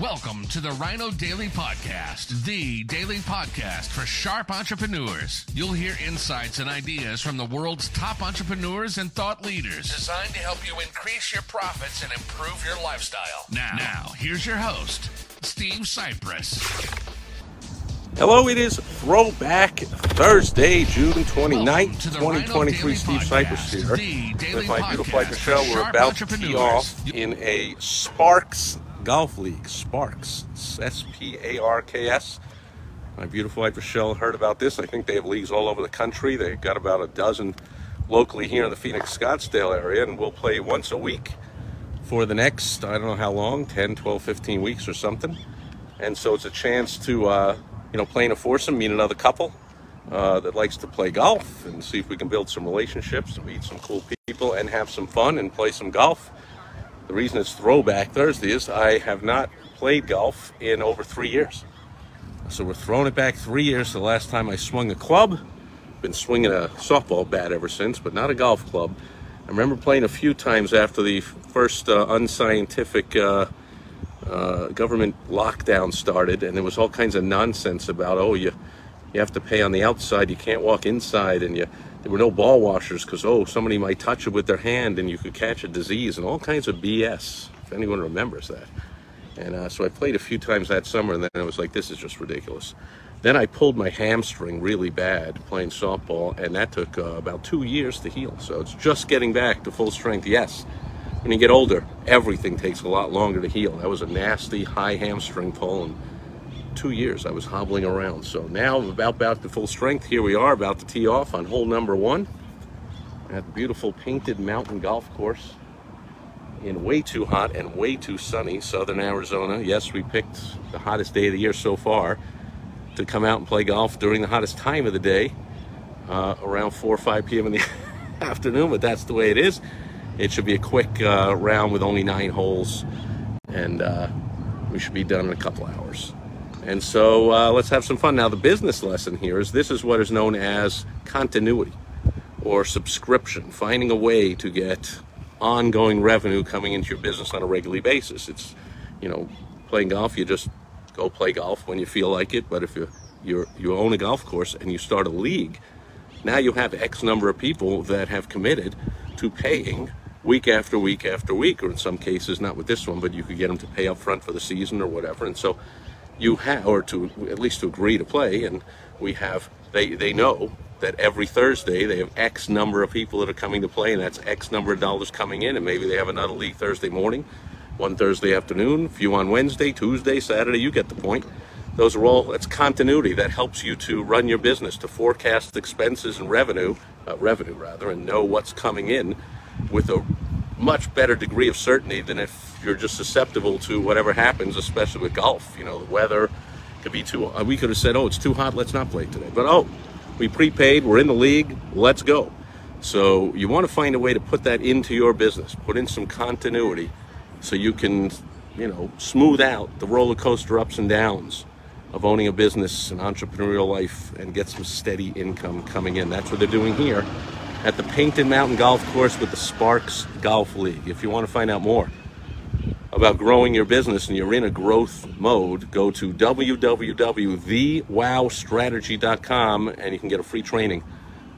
Welcome to the Rhino Daily Podcast, the daily podcast for sharp entrepreneurs. You'll hear insights and ideas from the world's top entrepreneurs and thought leaders, designed to help you increase your profits and improve your lifestyle. Now, now here's your host, Steve Sipress. Hello, it is Throwback Thursday, June 29th, Welcome to the Rhino 2023. Daily Steve Sipress here. the daily With my beautiful wife Michelle, we're about to tee entrepreneurs. off in a Sparks Golf League. Sparks. S P A R K S. My beautiful wife Michelle heard about this. I think they have leagues all over the country. They've got about a dozen locally here in the Phoenix Scottsdale area, and we'll play once a week for the next, I don't know how long, 10, 12, 15 weeks or something. And so it's a chance to, uh, you know, play in a foursome, meet another couple uh, that likes to play golf and see if we can build some relationships, meet some cool people, and have some fun and play some golf. The reason it's Throwback Thursday is I have not played golf in over three years. So we're throwing it back three years the last time I swung a club. Been swinging a softball bat ever since, but not a golf club. I remember playing a few times after the first uh, unscientific uh, uh, government lockdown started, and there was all kinds of nonsense about oh you you have to pay on the outside, you can't walk inside, and you there were no ball washers because oh somebody might touch it with their hand and you could catch a disease and all kinds of BS. If anyone remembers that. And uh, so I played a few times that summer, and then I was like, this is just ridiculous. Then I pulled my hamstring really bad playing softball, and that took uh, about two years to heal. So it's just getting back to full strength. Yes, when you get older, everything takes a lot longer to heal. That was a nasty high hamstring pull, and two years I was hobbling around. So now about back to full strength. Here we are, about to tee off on hole number one at the beautiful painted mountain golf course in way too hot and way too sunny southern Arizona. Yes, we picked the hottest day of the year so far to come out and play golf during the hottest time of the day, uh, around 4 or 5 p.m. in the afternoon, but that's the way it is. It should be a quick uh, round with only nine holes, and uh, we should be done in a couple hours. And so uh, let's have some fun. Now, the business lesson here is this is what is known as continuity or subscription, finding a way to get ongoing revenue coming into your business on a regular basis. It's, you know, playing golf, you just go play golf when you feel like it. But if you you you own a golf course and you start a league, now you have X number of people that have committed to paying week after week after week, or in some cases, not with this one, but you could get them to pay up front for the season or whatever. And so you have, or to at least to agree to play, and we have, they, they know that every Thursday they have X number of people that are coming to play, and that's X number of dollars coming in, and maybe they have another league Thursday morning, one Thursday afternoon, a few on Wednesday, Tuesday, Saturday, you get the point. Those are all, that's continuity that helps you to run your business, to forecast expenses and revenue, uh, revenue rather, and know what's coming in with a much better degree of certainty than if you're just susceptible to whatever happens, especially with golf. You know, the weather could be too, uh, we could have said, oh, it's too hot, let's not play today. But oh, we prepaid, we're in the league, let's go. So you want to find a way to put that into your business, put in some continuity so you can, you know, smooth out the roller coaster ups and downs of owning a business, and entrepreneurial life, and get some steady income coming in. That's what they're doing here at the Painted Mountain Golf Course with the Sparks Golf League. If you want to find out more about growing your business and you're in a growth mode, go to www.thewowstrategy.com and you can get a free training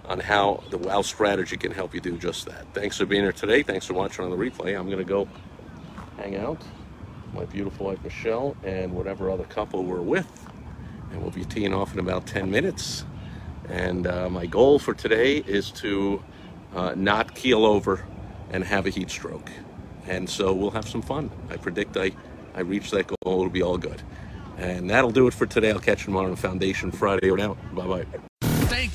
on how the Wow Strategy can help you do just that. Thanks for being here today. Thanks for watching on the replay. I'm going to go hang out with my beautiful wife Michelle and whatever other couple we're with. And we'll be teeing off in about 10 minutes. And uh, my goal for today is to uh, not keel over and have a heat stroke. And so we'll have some fun. I predict I, I reach that goal, it'll be all good. And that'll do it for today. I'll catch you tomorrow on Foundation Friday. And out. Bye bye.